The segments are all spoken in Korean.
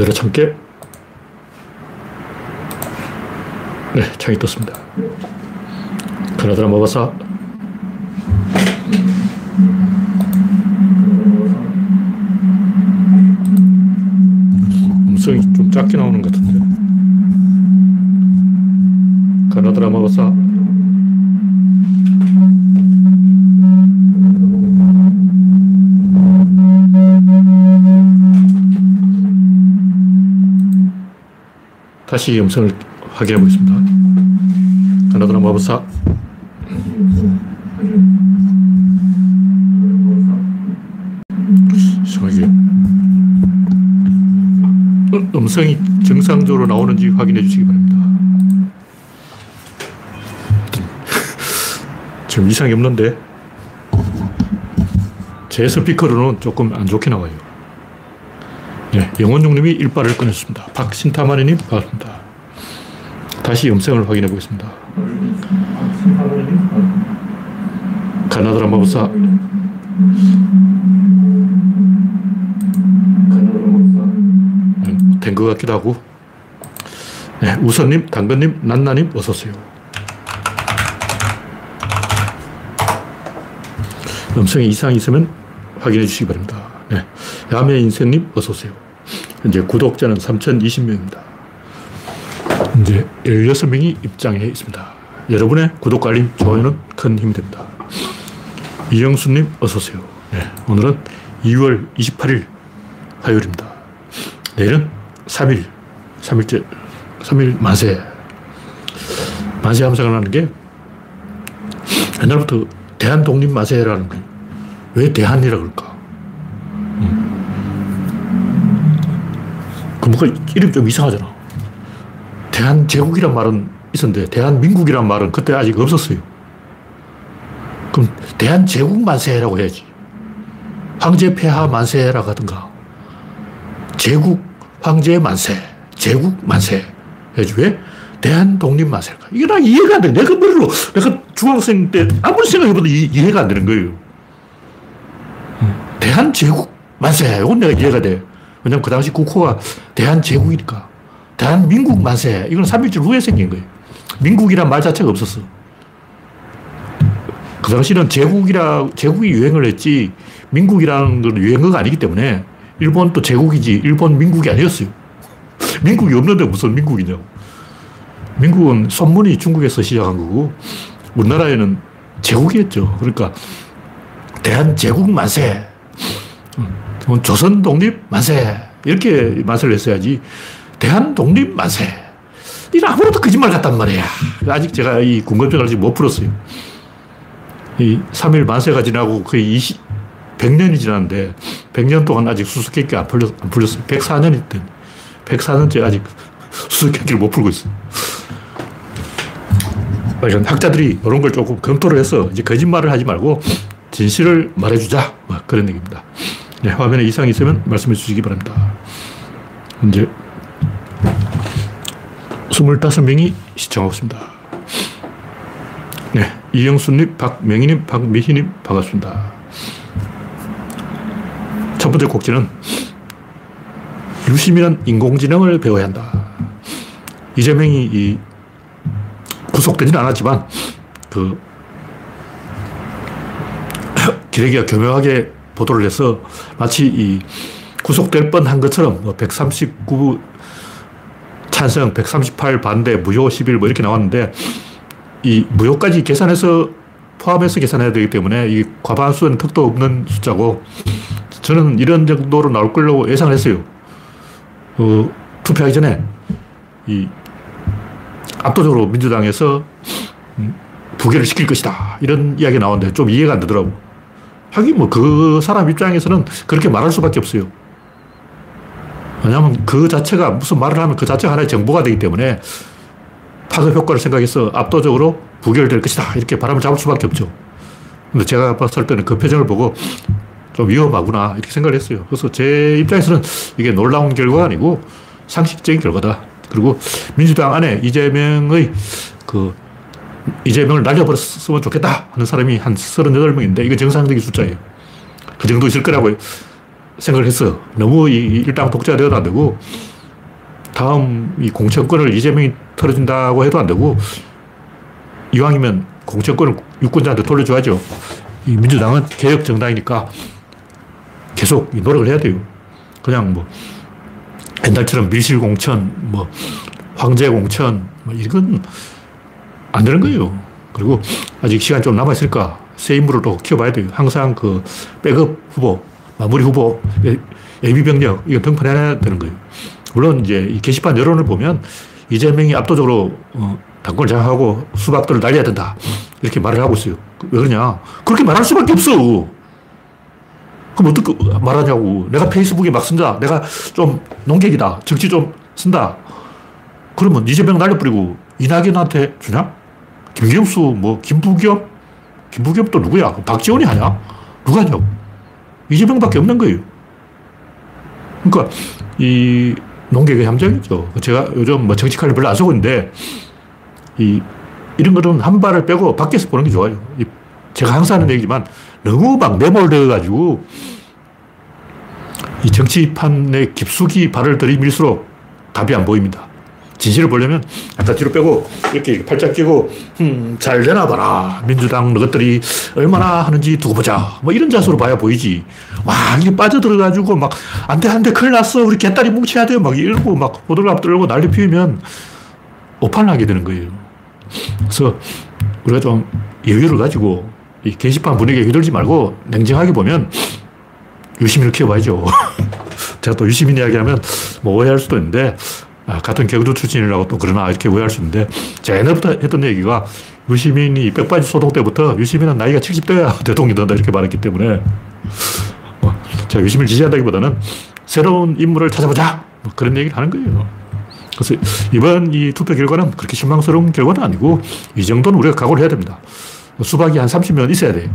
열어 참깨. 네, 창이 떴습니다. 그나드라 먹어서 음성이 좀 작게 나오는 것 같은데. 가나드라 먹어 다시 음성을 확인해 보겠습니다. 가나다라 마법사. 이상하게. 음성이 정상적으로 나오는지 확인해 주시기 바랍니다. 지금 이상이 없는데, 제 스피커로는 조금 안 좋게 나와요. 네, 영원중님이 일발을 꺼냈습니다. 박신타마니님 반갑습니다. 다시 음성을 확인해 보겠습니다. 가나다라 마법사. 네, 된것 같기도 하고. 네, 우선님, 당근님, 난나님, 어서 오세요. 음성에 이상이 있으면 확인해 주시기 바랍니다. 네. 야매 인생님, 어서오세요. 현재 구독자는 3020명입니다. 이제 16명이 입장해 있습니다. 여러분의 구독, 알림, 좋아요는 큰 힘이 됩니다. 이영수님, 어서오세요. 네, 오늘은 2월 28일 화요일입니다. 내일은 3일, 3일째, 3일 만세. 만세 하면 생각나는 게 옛날부터 대한 독립 만세라는 거예요. 왜 대한이라 그럴까? 음. 그 뭔가 이름이 좀 이상하잖아. 대한제국이란 말은 있었는데 대한민국이란 말은 그때 아직 없었어요. 그럼 대한제국 만세라고 해야지. 황제 폐하 만세라고 하든가. 제국 황제 만세, 제국 만세. 해야지. 왜? 대한 독립 만세일까? 이게 나 이해가 안 돼. 내가 머리로, 내가 중학생 때 아무리 생각해봐도 이 해가 안 되는 거예요. 대한 제국 만세. 이건 내가 이해가 돼. 왜냐면 그 당시 국호가 대한 제국이니까. 대한민국 만세. 이건 3일절 후에 생긴 거예요. 민국이란 말 자체가 없었어. 그 당시는 제국이라, 제국이 유행을 했지, 민국이라는 건 유행어가 아니기 때문에, 일본도 제국이지, 일본 민국이 아니었어요. 민국이 없는데 무슨 민국이냐고. 민국은 선문이 중국에서 시작한 거고, 우리나라에는 제국이었죠. 그러니까, 대한제국 만세. 음, 조선 독립 만세. 이렇게 만세를 했어야지. 대한 독립 만세. 이 아무것도 거짓말 같단 말이야. 아직 제가 이 궁금증을 아직 못 풀었어요. 이 3일 만세가 지나고 거의 20, 100년이 지났는데 100년 동안 아직 수수께끼 안, 풀렸, 안 풀렸어요. 104년이 된 104년째 아직 수수께끼를 못 풀고 있어요. 이런 학자들이 이런 걸 조금 검토를 해서 이제 거짓말을 하지 말고 진실을 말해주자. 뭐 그런 얘기입니다. 네, 화면에 이상이 있으면 말씀해 주시기 바랍니다. 이제 25명이 시청하고 있습니다. 네. 이영수님, 박명희님, 박미희님, 반갑습니다. 첫 번째 곡지는 유심이란 인공지능을 배워야 한다. 이재명이 이 구속되지는 않았지만 그 기레기가 교묘하게 보도를 해서 마치 이 구속될 뻔한 것처럼 139뭐 찬성, 138 반대, 무효 11 뭐 이렇게 나왔는데 이 무효까지 계산해서 포함해서 계산해야 되기 때문에 이 과반수는 턱도 없는 숫자고 저는 이런 정도로 나올 거라고 예상을 했어요. 어, 투표하기 전에 이 압도적으로 민주당에서 부결을 시킬 것이다. 이런 이야기 나오는데 좀 이해가 안 되더라고. 하긴 뭐 그 사람 입장에서는 그렇게 말할 수밖에 없어요. 왜냐하면 그 자체가 무슨 말을 하면 그 자체가 하나의 정보가 되기 때문에 파급 효과를 생각해서 압도적으로 부결될 것이다. 이렇게 바람을 잡을 수밖에 없죠. 근데 제가 봤을 때는 그 표정을 보고 좀 위험하구나. 이렇게 생각을 했어요. 그래서 제 입장에서는 이게 놀라운 결과가 아니고 상식적인 결과다. 그리고 민주당 안에 이재명의 그 이재명을 날려버렸으면 좋겠다 하는 사람이 한 38명인데 이거 정상적인 숫자예요. 그 정도 있을 거라고 생각을 했어. 너무 이 일당 독재가 되어도 안 되고 다음 이 공천권을 이재명이 털어준다고 해도 안 되고 이왕이면 공천권을 유권자한테 돌려줘야죠. 이 민주당은 개혁 정당이니까 계속 노력을 해야 돼요. 그냥 뭐 옛날처럼 밀실 공천, 뭐 황제 공천, 뭐 이건 안 되는 거예요. 그리고 아직 시간 좀 남아있으니까 새 인물을 또 키워봐야 돼요. 항상 그 백업 후보, 마무리 후보, 예비 병력, 이거 등판해야 되는 거예요. 물론 이제 이 게시판 여론을 보면 이재명이 압도적으로 어, 당권을 장악하고 수박들을 날려야 된다. 이렇게 말을 하고 있어요. 왜 그러냐? 그렇게 말할 수밖에 없어. 그럼 어떻게 말하냐고. 내가 페이스북에 막 쓴다. 내가 좀 농객이다. 정치 좀 쓴다. 그러면 이재명 날려버리고 이낙연한테 주냐? 김경수, 뭐, 김부겸? 김부겸 또 누구야? 박지원이 하냐? 누가 하냐고. 이재명밖에 없는 거예요. 그러니까, 이 농객의 함정이죠. 제가 요즘 뭐 정치 칼을 별로 안 쓰고 있는데, 이, 이런 거는 한 발을 빼고 밖에서 보는 게 좋아요. 이, 제가 항상 하는 얘기지만, 너무 막 매몰되어 가지고, 이 정치판에 깊숙이 발을 들이밀수록 답이 안 보입니다. 진실을 보려면 약간 뒤로 빼고 이렇게 팔짝 끼고 음, 잘 되나 봐라. 민주당 너것들이 얼마나 하는지 두고 보자. 뭐 이런 자세로 봐야 보이지. 와 이게 빠져들어가지고 막 안 돼 안 돼 큰일 났어. 우리 개딸이 뭉쳐야 돼요. 막 이러고 막 호들갑 떨고 난리 피우면 오판을 하게 되는 거예요. 그래서 우리가 좀 여유를 가지고 이 게시판 분위기에 휘둘지 말고 냉정하게 보면 유시민을 키워봐야죠. 제가 또 유시민 이야기하면 뭐 오해할 수도 있는데 아, 같은 경주 출신이라고 또 그러나 이렇게 오해할 수 있는데 제가 옛날부터 했던 얘기가 유시민이 백바지 소동 때부터 유시민은 나이가 70대야 대통령이 된다 이렇게 말했기 때문에 뭐 제가 유시민을 지지한다기보다는 새로운 인물을 찾아보자 뭐 그런 얘기를 하는 거예요. 그래서 이번 이 투표 결과는 그렇게 실망스러운 결과는 아니고 이 정도는 우리가 각오를 해야 됩니다. 수박이 한 30명 있어야 돼.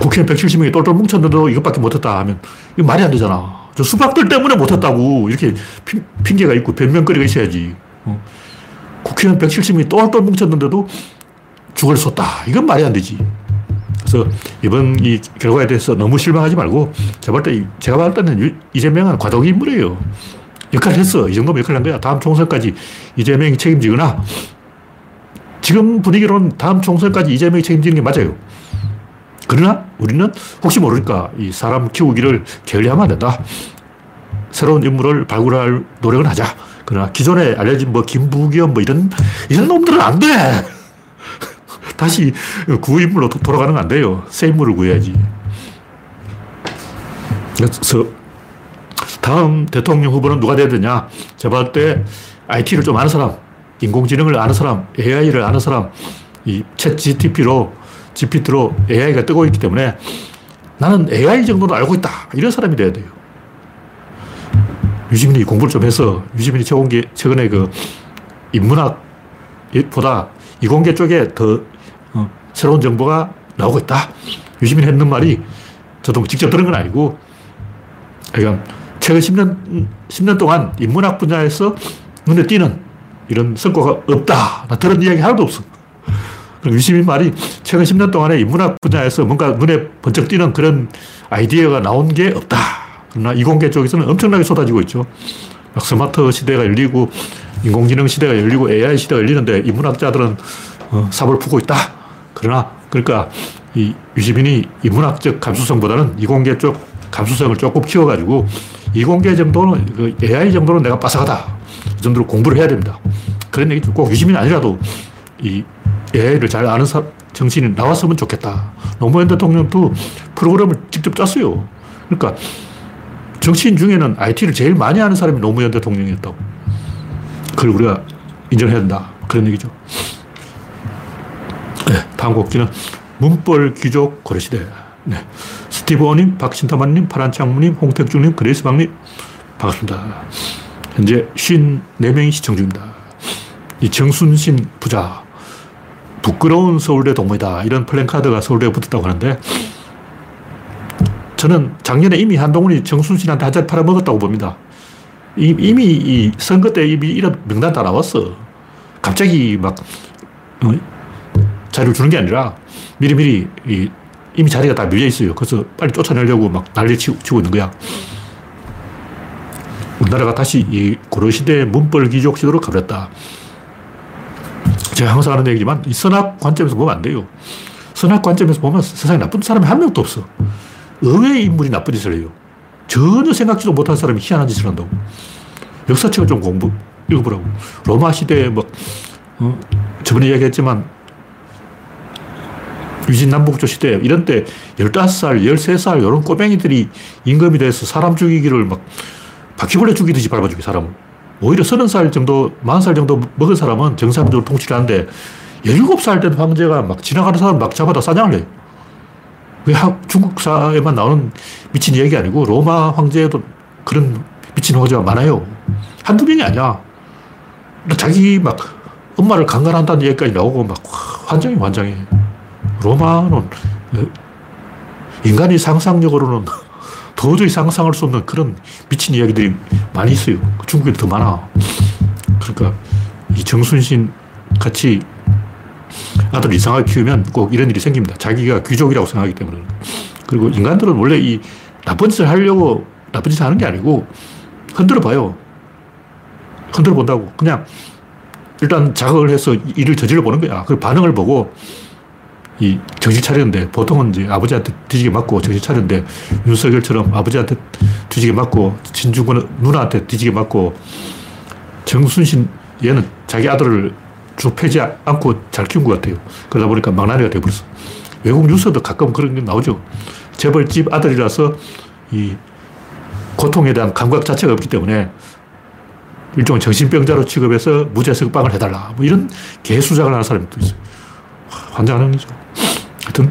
국회의원 170명이 똘똘 뭉쳤는데도 이것밖에 못했다 하면 이거 말이 안 되잖아. 저 수박들 때문에 못했다고 이렇게 핑, 계가 있고 변명거리가 있어야지. 어. 국회의원 170명이 똘똘 뭉쳤는데도 죽을 쏟다. 이건 말이 안 되지. 그래서 이번 이 결과에 대해서 너무 실망하지 말고 제가 볼 때, 제가 볼 때는 이재명은 과도기 인물이에요. 역할을 했어. 이 정도면 역할을 한 거야. 다음 총선까지 이재명이 책임지거나 지금 분위기로는 다음 총선까지 이재명이 책임지는 게 맞아요. 그러나 우리는 혹시 모르니까 이 사람 키우기를 게을리하면 안 된다. 새로운 인물을 발굴할 노력은 하자. 그러나 기존에 알려진 뭐 김부겸 뭐 이런, 이런 놈들은 안 돼. 다시 구인물로 돌아가는 건안 돼요. 새 인물을 구해야지. 그래서 다음 대통령 후보는 누가 돼야 되냐? 제가 볼때 IT를 좀 아는 사람, 인공지능을 아는 사람, AI를 아는 사람, 이 챗 GTP로 GPT로 AI가 뜨고 있기 때문에 나는 AI 정도는 알고 있다. 이런 사람이 돼야 돼요. 유시민이 공부를 좀 해서 유시민이 최근에, 최근에 그 인문학보다 이공계 쪽에 더 어, 새로운 정보가 나오고 있다. 유시민이 했는 말이 저도 직접 들은 건 아니고 그러니까 최근 10년, 10년 동안 인문학 분야에서 눈에 띄는 이런 성과가 없다. 나 들은 이야기 하나도 없어. 유시민 말이 최근 10년 동안에 인문학 분야에서 뭔가 눈에 번쩍 띄는 그런 아이디어가 나온 게 없다. 그러나 이공계 쪽에서는 엄청나게 쏟아지고 있죠. 스마트 시대가 열리고 인공지능 시대가 열리고 AI 시대가 열리는데 인문학자들은 어, 삽을 푸고 있다. 그러나 그러니까 이 유시민이 인문학적 감수성보다는 이공계 쪽 감수성을 조금 키워가지고 이공계 정도는 그 AI 정도는 내가 빠삭하다. 이 정도로 공부를 해야 됩니다. 그런 얘기 꼭 유시민이 아니라도 이 AI를 잘 아는 사, 정신이 나왔으면 좋겠다. 노무현 대통령도 프로그램을 직접 짰어요. 그러니까 정치인 중에는 IT를 제일 많이 아는 사람이 노무현 대통령이었다고. 그걸 우리가 인정해야 된다. 그런 얘기죠. 네, 다음 곡기는 문벌 귀족 고려시대. 네. 스티브 오님, 박신타만님, 파란창무님, 홍택중님, 그레이스방님, 반갑습니다. 현재 54명이 시청 중입니다. 이 정순신 부자, 부끄러운 서울대 동무이다. 이런 플랜카드가 서울대에 붙었다고 하는데 저는 작년에 이미 한동훈이 정순신한테 한잔 팔아먹었다고 봅니다. 이미 이 선거 때 이미 이런 명단 다 나왔어. 갑자기 막 어, 자료를 주는 게 아니라 미리미리 이, 이미 자리가 다 밀려 있어요. 그래서 빨리 쫓아내려고 막 난리 치고, 치고 있는 거야. 우리나라가 다시 이 고려시대 문벌 귀족 시대로 가버렸다. 제가 항상 하는 얘기지만 이 선악 관점에서 보면 안 돼요. 선악 관점에서 보면 세상에 나쁜 사람이 한 명도 없어. 의외의 인물이 나쁜 짓을 해요. 전혀 생각지도 못한 사람이 희한한 짓을 한다고. 역사책을 좀 공부, 읽어보라고. 로마 시대에 뭐, 어, 저번에 이야기했지만, 위진남북조 시대, 이런 때 15살, 13살, 이런 꼬맹이들이 임금이 돼서 사람 죽이기를 막 바퀴벌레 죽이듯이 밟아 죽이 사람을. 오히려 30살 정도, 40살 정도 먹은 사람은 정상적으로 통치를 하는데, 17살 된 황제가 막 지나가는 사람 막 잡아다 사냥을 해요. 그게 중국사에만 나오는 미친 얘기 아니고, 로마 황제에도 그런 미친 황제가 많아요. 한두 명이 아니야. 자기 막 엄마를 강간한다는 얘기까지 나오고 막 환장이 환장해. 로마는 어, 인간이 상상력으로는 도저히 상상할 수 없는 그런 미친 이야기들이 많이 있어요. 중국에 더 많아. 그러니까 이 정순신 같이 아들 이상하게 키우면 꼭 이런 일이 생깁니다. 자기가 귀족이라고 생각하기 때문에. 그리고 인간들은 원래 이 나쁜 짓을 하려고 나쁜 짓을 하는 게 아니고 흔들어 봐요. 흔들어 본다고. 그냥 일단 자극을 해서 일을 저질러 보는 거야. 그 반응을 보고 이 정신 차리는데 보통은 이제 아버지한테 뒤지게 맞고 정신 차리는데 윤석열처럼 아버지한테 뒤지게 맞고 진중권 누나한테 뒤지게 맞고 정순신 얘는 자기 아들을 쭉 패지 않고 잘 키운 것 같아요. 그러다 보니까 망나니가 되어버렸어. 외국 뉴스도 가끔 그런 게 나오죠. 재벌집 아들이라서 이 고통에 대한 감각 자체가 없기 때문에 일종의 정신병자로 취급해서 무죄 석방을 해달라. 뭐 이런 개수작을 하는 사람도 있어요. 환장하는 거죠. 하여튼,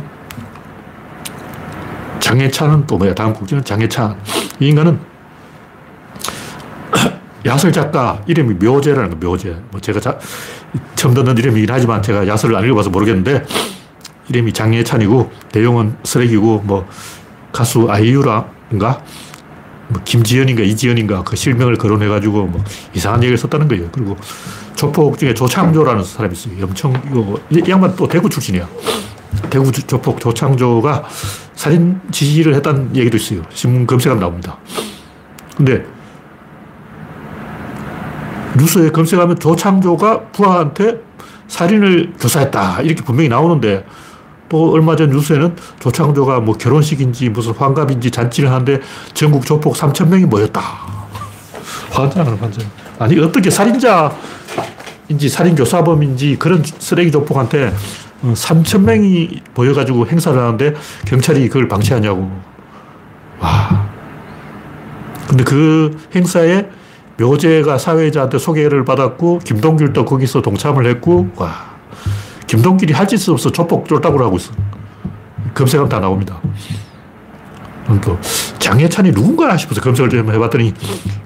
장해찬은 또 뭐야? 다음 국지는 장해찬. 이 인간은 야설 작가, 이름이 묘제라는 거, 묘제. 뭐 제가 자, 처음 듣는 이름이긴 하지만 제가 야설을 안 읽어봐서 모르겠는데, 이름이 장해찬이고, 내용은 쓰레기고, 뭐, 가수 아이유라인가? 뭐 김지연인가 이지연인가 그 실명을 거론해가지고 뭐 이상한 얘기를 썼다는 거예요. 그리고 조폭 중에 조창조라는 사람이 있어요. 엄청, 이거, 이 양반 또 대구 출신이야. 대구 조폭 조창조가 살인 지시를 했다는 얘기도 있어요. 신문 검색하면 나옵니다. 근데 뉴스에 검색하면 조창조가 부하한테 살인을 교사했다. 이렇게 분명히 나오는데 또 얼마 전 뉴스에는 조창조가 뭐 결혼식인지 무슨 환갑인지 잔치를 하는데 전국 조폭 3천 명이 모였다. 환장하는 환장. 아니 어떻게 살인자인지 살인교사범인지 그런 쓰레기 조폭한테 3천 명이 모여가지고 행사를 하는데 경찰이 그걸 방치하냐고. 와. 근데 그 행사에 묘제가 사회자한테 소개를 받았고 김동길도 거기서 동참을 했고 와. 김동길이 할 짓이 없어 조폭 쫄따구를 하고 있어. 검색하면 다 나옵니다. 또 장해찬이 누군가 싶어서 검색을 좀 해봤더니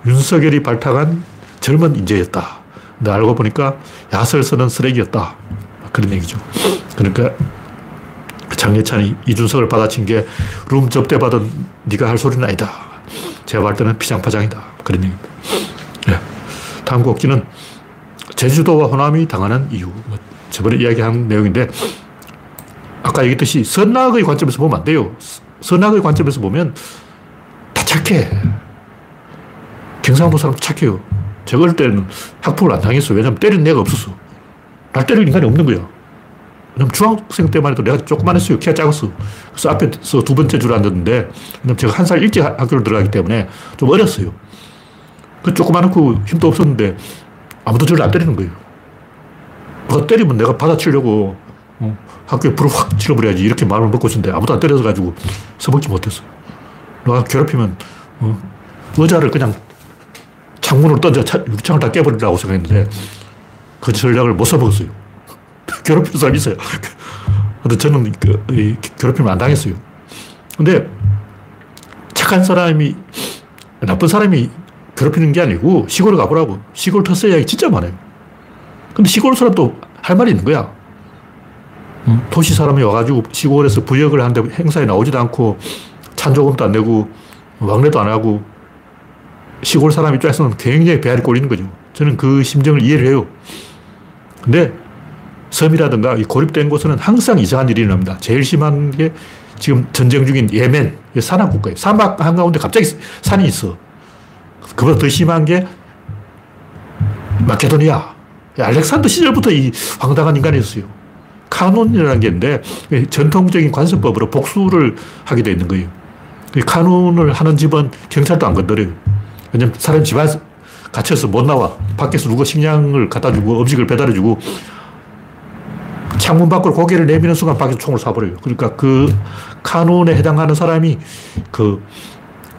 윤석열이 발탁한 젊은 인재였다. 근데 알고 보니까 야설 쓰는 쓰레기였다. 그런 얘기죠. 그러니까 장예찬이 이준석을 받아친 게 룸 접대받은 네가 할 소리는 아니다. 제가 볼 때는 피장파장이다. 그런 얘기입니다. 네. 다음 곡지는 제주도와 호남이 당하는 이유. 뭐 저번에 이야기한 내용인데 아까 얘기했듯이 선악의 관점에서 보면 안 돼요. 선악의 관점에서 보면 다 착해. 경상도 사람 착해요. 제가 어릴 때는 학폭을 안 당했어. 왜냐면 때리는 애가 없었어. 날 때릴 인간이 없는 거야. 왜냐면 중학생 때만 해도 내가 조그만 했어요. 키가 작았어. 그래서 앞에서 두 번째 줄 앉았는데, 왜냐면 제가 한 살 일찍 학교를 들어가기 때문에 좀 어렸어요. 그 조그만하고 힘도 없었는데 아무도 저를 안 때리는 거예요. 누가 때리면 내가 받아치려고 어, 학교에 불을 확 질러버려야지 이렇게 마음을 먹고 있었는데 아무도 안 때려서 가지고 써먹지 못했어. 누가 괴롭히면 어, 의자를 그냥 창문으로 던져 유창을 다 깨버리려고 생각했는데 그 전략을 못 써먹었어요. 괴롭히는 사람이 있어요. 근데 저는 그, 괴롭히면 안 당했어요. 근데 착한 사람이 나쁜 사람이 괴롭히는 게 아니고 시골에 가보라고. 시골 이야기 진짜 많아요. 근데 시골 사람도 할 말이 있는 거야. 응? 도시 사람이 와가지고 시골에서 부역을 하는데 행사에 나오지도 않고 찬조금도 안 내고 왕래도 안 하고 시골 사람 입장에서는 굉장히 배알이 꼴리는 거죠. 저는 그 심정을 이해를 해요. 근데 섬이라든가 고립된 곳에는 항상 이상한 일이 일어납니다. 제일 심한 게 지금 전쟁 중인 예멘, 산악 국가예요. 사막 한가운데 갑자기 산이 있어. 그보다 더 심한 게 마케도니아. 알렉산더 시절부터 이 황당한 인간이었어요. 카논이라는 게 있는데 전통적인 관습법으로 복수를 하게 돼 있는 거예요. 카논을 하는 집은 경찰도 안 건드려요. 왜냐면 사람 집안 갇혀서 못 나와. 밖에서 누가 식량을 갖다 주고 음식을 배달해 주고 창문 밖으로 고개를 내미는 순간 밖에서 총을 쏴버려요. 그러니까 그 카논에 해당하는 사람이 그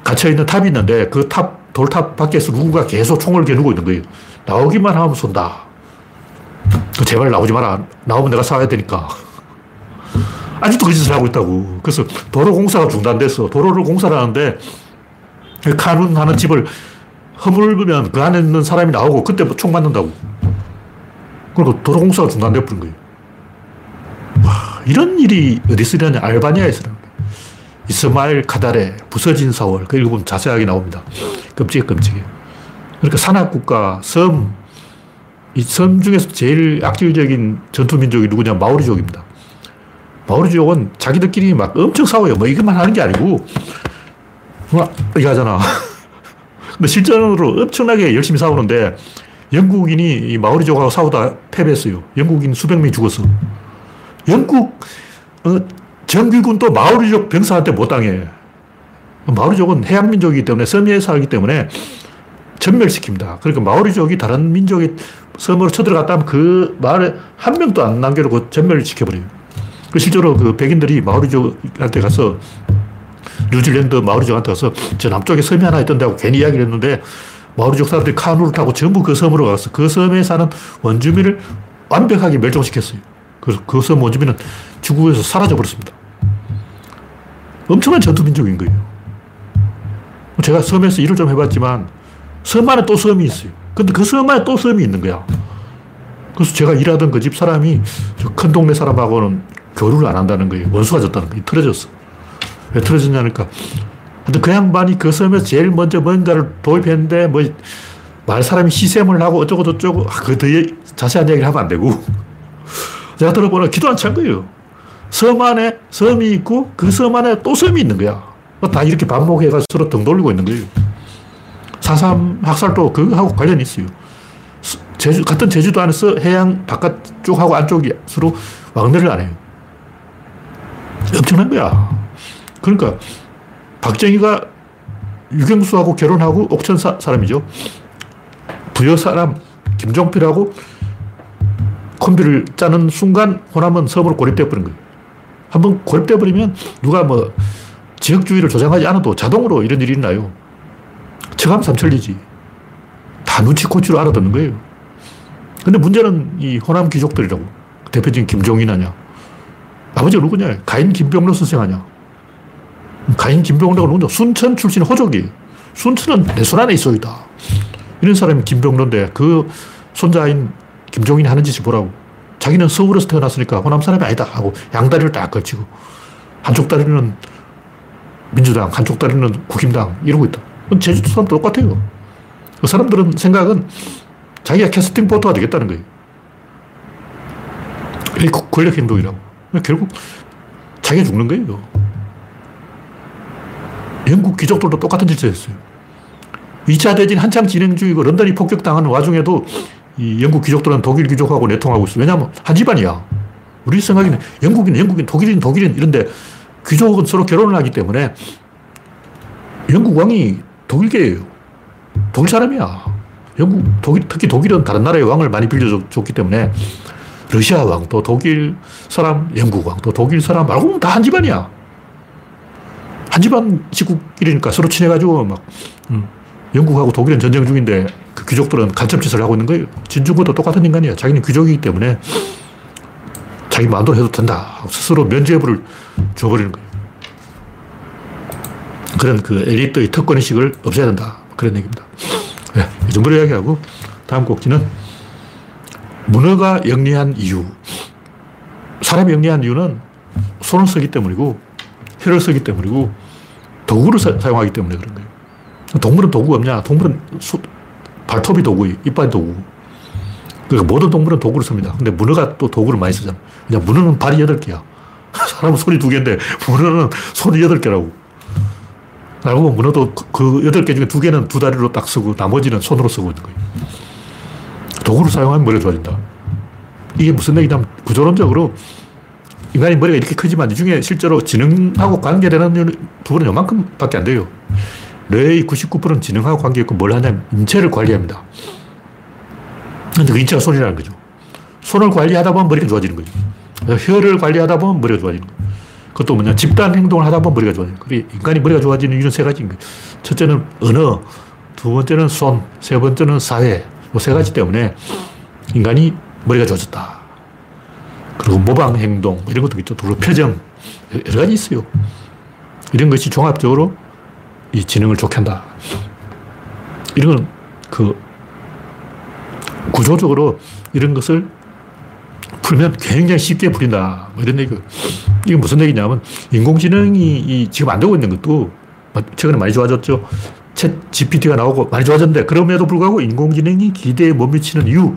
갇혀있는 탑이 있는데 그 탑, 돌탑 밖에서 누군가 계속 총을 겨누고 있는 거예요. 나오기만 하면 쏜다. 제발 나오지 마라. 나오면 내가 쏴야 되니까. 아직도 그 짓을 하고 있다고. 그래서 도로 공사가 중단됐어. 도로를 공사를 하는데 카눈 하는 집을 허물면 그 안에 있는 사람이 나오고 그때 총 맞는다고. 그리고 도로 공사가 중단돼 버린 거예요. 와, 이런 일이 어디 있으려냐. 알바니아에서 이스마일 카다레, 부서진 사월. 그 읽어보면 자세하게 나옵니다. 끔찍해, 끔찍해. 그러니까 산악국가, 섬, 이 섬 중에서 제일 악질적인 전투민족이 누구냐? 마오리족입니다. 마오리족은 자기들끼리 막 엄청 싸워요. 뭐 이것만 하는 게 아니고, 뭐, 이거 하잖아. 근데 실전으로 엄청나게 열심히 싸우는데, 영국인이 이 마오리족하고 싸우다 패배했어요. 영국인 수백 명이 죽었어. 영국, 어, 정규군도 마오리족 병사한테 못 당해. 마오리족은 해양민족이기 때문에 섬에 살기 때문에 전멸시킵니다. 그러니까 마오리족이 다른 민족의 섬으로 쳐들어갔다 하면 그 마을에 한 명도 안 남겨놓고 전멸시켜버려요. 그 실제로 그 백인들이 마오리족한테 가서 뉴질랜드 마오리족한테 가서 저 남쪽에 섬이 하나 있던데 하고 괜히 이야기를 했는데 마오리족 사람들이 카누를 타고 전부 그 섬으로 가서 그 섬에 사는 원주민을 완벽하게 멸종시켰어요. 그래서 그 섬 원주민은 지구에서 사라져버렸습니다. 엄청난 전투민족인 거예요. 제가 섬에서 일을 좀 해봤지만 섬 안에 또 섬이 있어요. 근데 그 섬 안에 또 섬이 있는 거야. 그래서 제가 일하던 그 집 사람이 큰 동네 사람하고는 교류를 안 한다는 거예요. 원수가 졌다는 거예요. 틀어졌어. 왜 틀어졌냐니까. 하여튼 그 양반이 그 섬에서 제일 먼저 뭔가를 도입했는데 뭐 말 사람이 시샘을 하고 어쩌고 저쩌고 아, 그더 자세한 얘기를 하면 안 되고 제가 들어보니 기도 안 찬 거예요. 섬 안에 섬이 있고 그 섬 안에 또 섬이 있는 거야. 다 이렇게 반복해가 서로 등 돌리고 있는 거예요. 4.3 학살도 그거하고 관련이 있어요. 제주, 같은 제주도 안에서 해양 바깥쪽하고 안쪽이 서로 왕래를 안 해요. 엄청난 거야. 그러니까 박정희가 유경수하고 결혼하고 옥천 사, 사람이죠. 부여 사람 김종필하고 콤비를 짜는 순간 호남은 섬으로 고립돼 버린 거예요. 한번 고립돼 버리면 누가 뭐 지역주의를 조장하지 않아도 자동으로 이런 일이 일어나요. 척함 삼천리지. 다 눈치 코치로 알아듣는 거예요. 근데 문제는 이 호남 귀족들이라고. 대표적인 김종인 아냐. 아버지가 누구냐. 가인 김병로 선생 아냐. 가인 김병로가 누구냐. 순천 출신 호족이에요. 순천은 내 손 안에 있어이다. 이런 사람이 김병로인데 그 손자인 김종인이 하는 짓이 뭐라고. 자기는 서울에서 태어났으니까 호남 사람이 아니다 하고 양다리를 딱 걸치고 한쪽 다리는 민주당, 한쪽 다리는 국힘당 이러고 있다. 제주도 사람 똑같아요. 그 사람들은 생각은 자기가 캐스팅 포터가 되겠다는 거예요. 이 권력 행동이라고. 결국 자기가 죽는 거예요. 영국 귀족들도 똑같은 했어요. 2차 대전 한참 진행 중이고 런던이 폭격당하는 와중에도 이 영국 귀족들은 독일 귀족하고 내통하고 있어. 왜냐하면 한 집안이야. 우리 생각에는 영국인, 영국인, 독일인, 독일인 이런데 귀족은 서로 결혼을 하기 때문에 영국 왕이 독일계예요. 독일 사람이야. 영국, 독일, 특히 독일은 다른 나라의 왕을 많이 빌려줬기 때문에 러시아 왕도 독일 사람, 영국 왕도 독일 사람 말고 다한 집안이야. 한 집안 식구끼리니까 서로 친해가지고 막, 음, 영국하고 독일은 전쟁 중인데 그 귀족들은 간첩짓을 하고 있는 거예요. 진중권도 똑같은 인간이야. 자기는 귀족이기 때문에 자기 마음대로 해도 된다. 스스로 면죄부를 줘버리는 거예요. 그런 그 엘리트의 특권의식을 없애야 된다. 그런 얘기입니다. 네, 이 정도로 이야기하고 다음 곡지는 문어가 영리한 이유. 사람이 영리한 이유는 손을 쓰기 때문이고 혀를 쓰기 때문이고 도구를 사, 용하기 때문에 그런 거예요. 동물은 도구가 없냐? 동물은 수, 발톱이 도구예요. 이빨이 도구. 그러니까 모든 동물은 도구를 씁니다. 근데 문어가 또 도구를 많이 쓰잖아. 그냥 문어는 발이 8개야. 사람은 손이 2개인데 문어는 손이 8개라고. 알고 보면 문어도 그, 그 여덟 개 중에 두 개는 두 다리로 딱 쓰고 나머지는 손으로 쓰고 있는 거예요. 도구를 사용하면 머리가 좋아진다. 이게 무슨 얘기냐면 구조론적으로 인간이 머리가 이렇게 크지만 이 중에 실제로 지능하고 관계되는 부분은 요만큼 밖에 안 돼요. 뇌의 99%는 지능하고 관계있고 뭘 하냐면 인체를 관리합니다. 근데 그 인체가 손이라는 거죠. 손을 관리하다 보면 머리가 좋아지는 거죠. 혀를 관리하다 보면 머리가 좋아지는 거죠. 그것도 뭐냐. 집단 행동을 하다 보면 머리가 좋아져요. 그래, 인간이 머리가 좋아지는 이유는 세 가지인 거예요. 첫째는 언어, 두 번째는 손, 세 번째는 사회. 뭐세 가지 때문에 인간이 머리가 좋아졌다. 그리고 모방 행동, 이런 것도 있죠. 그리고 표정, 여러 가지 있어요. 이런 것이 종합적으로 이 지능을 좋게 한다. 이런 그 구조적으로 이런 것을 풀면 굉장히 쉽게 풀린다. 뭐 이런 얘기. 이게 무슨 얘기냐면 인공지능이 지금 안 되고 있는 것도 최근에 많이 좋아졌죠. 챗 GPT가 나오고 많이 좋아졌는데 그럼에도 불구하고 인공지능이 기대에 못 미치는 이유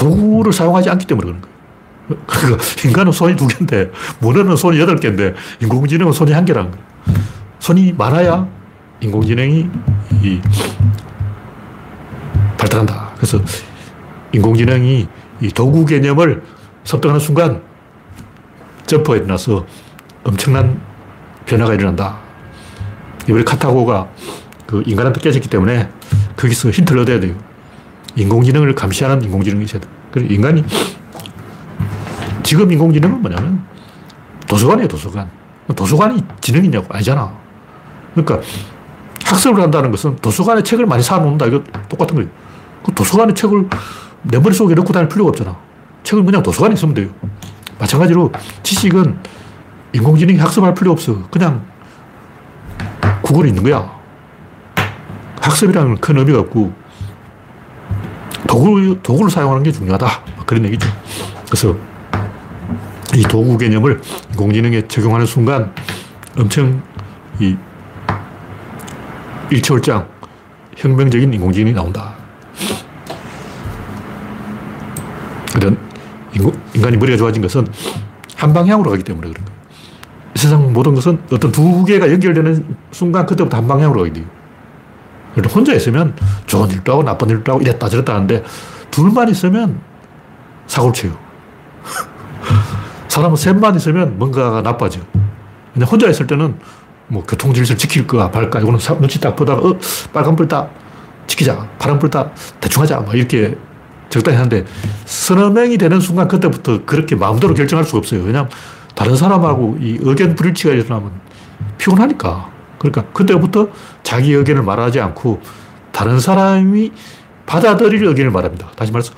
도구를 사용하지 않기 때문에 그런 거예요. 그러니까 인간은 손이 두 개인데 문어는 손이 여덟 개인데 인공지능은 손이 한 개라는 거예요. 손이 많아야 인공지능이 발달한다. 그래서 인공지능이 이 도구 개념을 습득하는 순간 점퍼가 일어나서 엄청난 변화가 일어난다. 이번에 카타고가 그 인간한테 깨졌기 때문에 거기서 힌트를 얻어야 돼요. 인공지능을 감시하는 인공지능이 있어야 돼. 그래 인간이 지금 인공지능은 뭐냐면 도서관이에요, 도서관. 도서관이 지능이냐고 아니잖아. 그러니까 학습을 한다는 것은 도서관에 책을 많이 사놓는다. 이거 똑같은 거예요. 그 도서관에 책을 내 머릿속에 넣고 다닐 필요가 없잖아. 책을 그냥 도서관에 있으면 돼요. 마찬가지로 지식은 인공지능이 학습할 필요 없어. 그냥 구글에 있는 거야. 학습이라는 큰 의미가 없고 도구, 도구를 사용하는 게 중요하다. 그런 얘기죠. 그래서 이 도구 개념을 인공지능에 적용하는 순간 엄청 이 일체월장 혁명적인 인공지능이 나온다. 그런 인간이 머리가 좋아진 것은 한 방향으로 가기 때문에 그런 거예요. 세상 모든 것은 어떤 두 개가 연결되는 순간 그때부터 한 방향으로 가게 돼요. 혼자 있으면 좋은 일도 하고 나쁜 일도 하고 이랬다 저랬다 하는데 둘만 있으면 사고를 쳐요. 사람은 셋만 있으면 뭔가가 나빠져. 근데 혼자 있을 때는 뭐 교통 질서를 지킬까 말까 이거는 눈치 딱 보다가 어 빨간 불 딱 지키자 파란 불 딱 대충 하자 뭐 이렇게 적당히 하는데 서너 명이 되는 순간 그때부터 그렇게 마음대로 결정할 수가 없어요. 왜냐하면 다른 사람하고 이 의견 불일치가 일어나면 피곤하니까. 그러니까 그때부터 자기 의견을 말하지 않고 다른 사람이 받아들일 의견을 말합니다. 다시 말해서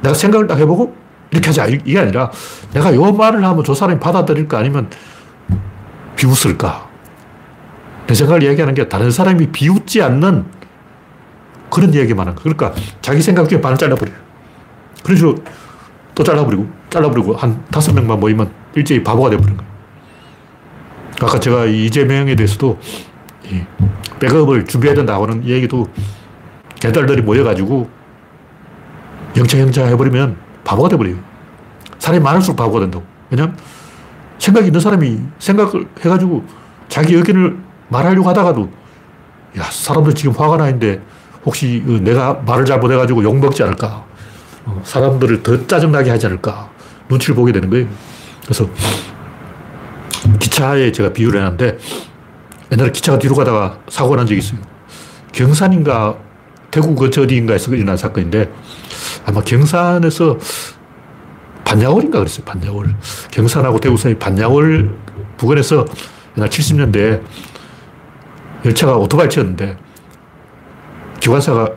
내가 생각을 딱 해보고 이렇게 하자. 이게 아니라 내가 요 말을 하면 저 사람이 받아들일까 아니면 비웃을까. 내 생각을 이야기하는 게 다른 사람이 비웃지 않는 그런 이야기만 하는 거. 그러니까 자기 생각 중에 반을 잘라버려요. 그런 식으로 또 잘라버리고, 잘라버리고 한 다섯 명만 모이면 일제히 바보가 돼버린 거예요. 아까 제가 이재명에 대해서도 백업을 준비해야 된다고 하는 얘기도 개달들이 모여가지고 영차영차 해버리면 바보가 돼버려요. 사람이 많을수록 바보가 된다고. 왜냐면 생각이 있는 사람이 생각을 해가지고 자기 의견을 말하려고 하다가도 야, 사람들 지금 화가 나 있는데 혹시 그 내가 말을 잘못해가지고 욕먹지 않을까. 어, 사람들을 더 짜증나게 하지 않을까. 눈치를 보게 되는 거예요. 그래서 기차에 제가 비유를 해놨는데 옛날에 기차가 뒤로 가다가 사고가 난 적이 있어요. 경산인가 대구 근처 어디인가에서 일어난 사건인데 아마 경산에서 반야월인가 그랬어요. 반야월. 경산하고 대구 사이 반야월 부근에서 옛날 70년대에 열차가 오토바이 쳤는데 기관사가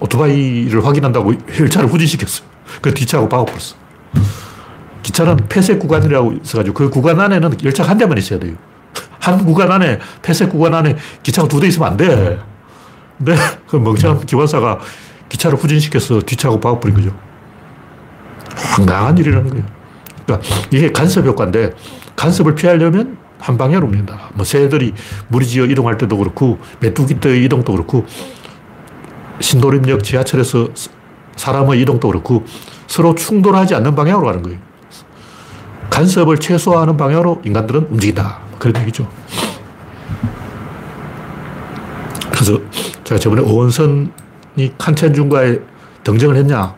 오토바이를 확인한다고 열차를 후진시켰어요. 그 뒤차하고 박아버렸어. 기차는 폐쇄 구간이라고 있어가지고 그 구간 안에는 열차가 한 대만 있어야 돼요. 한 구간 안에, 폐쇄 구간 안에 기차가 두 대 있으면 안 돼. 근데 그 멍청한 기관사가 기차를 후진시켜서 뒤차하고 박아버린 거죠. 황당한 일이라는 거예요. 그러니까 이게 간섭 효과인데 간섭을 피하려면 한 방향으로 움직인다. 뭐 새들이 무리지어 이동할 때도 그렇고 메뚜기 때 이동도 그렇고 신도림역 지하철에서 사람의 이동도 그렇고 서로 충돌하지 않는 방향으로 가는 거예요. 간섭을 최소화하는 방향으로 인간들은 움직인다. 그런 얘기죠. 그래서 제가 저번에 오원선이 칸첸중과의 정쟁을 했냐.